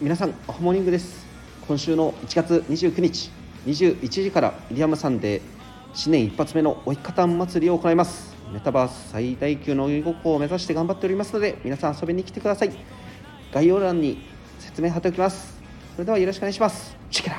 皆さんホモーニングです。今週の1月29日21時からリアムさんで新年一発目のおいかたん祭りを行います。メタバース最大級の鬼ごっこを目指して頑張っておりますので皆さん遊びに来てください。概要欄に説明貼っておきます。それではよろしくお願いします。チェケラ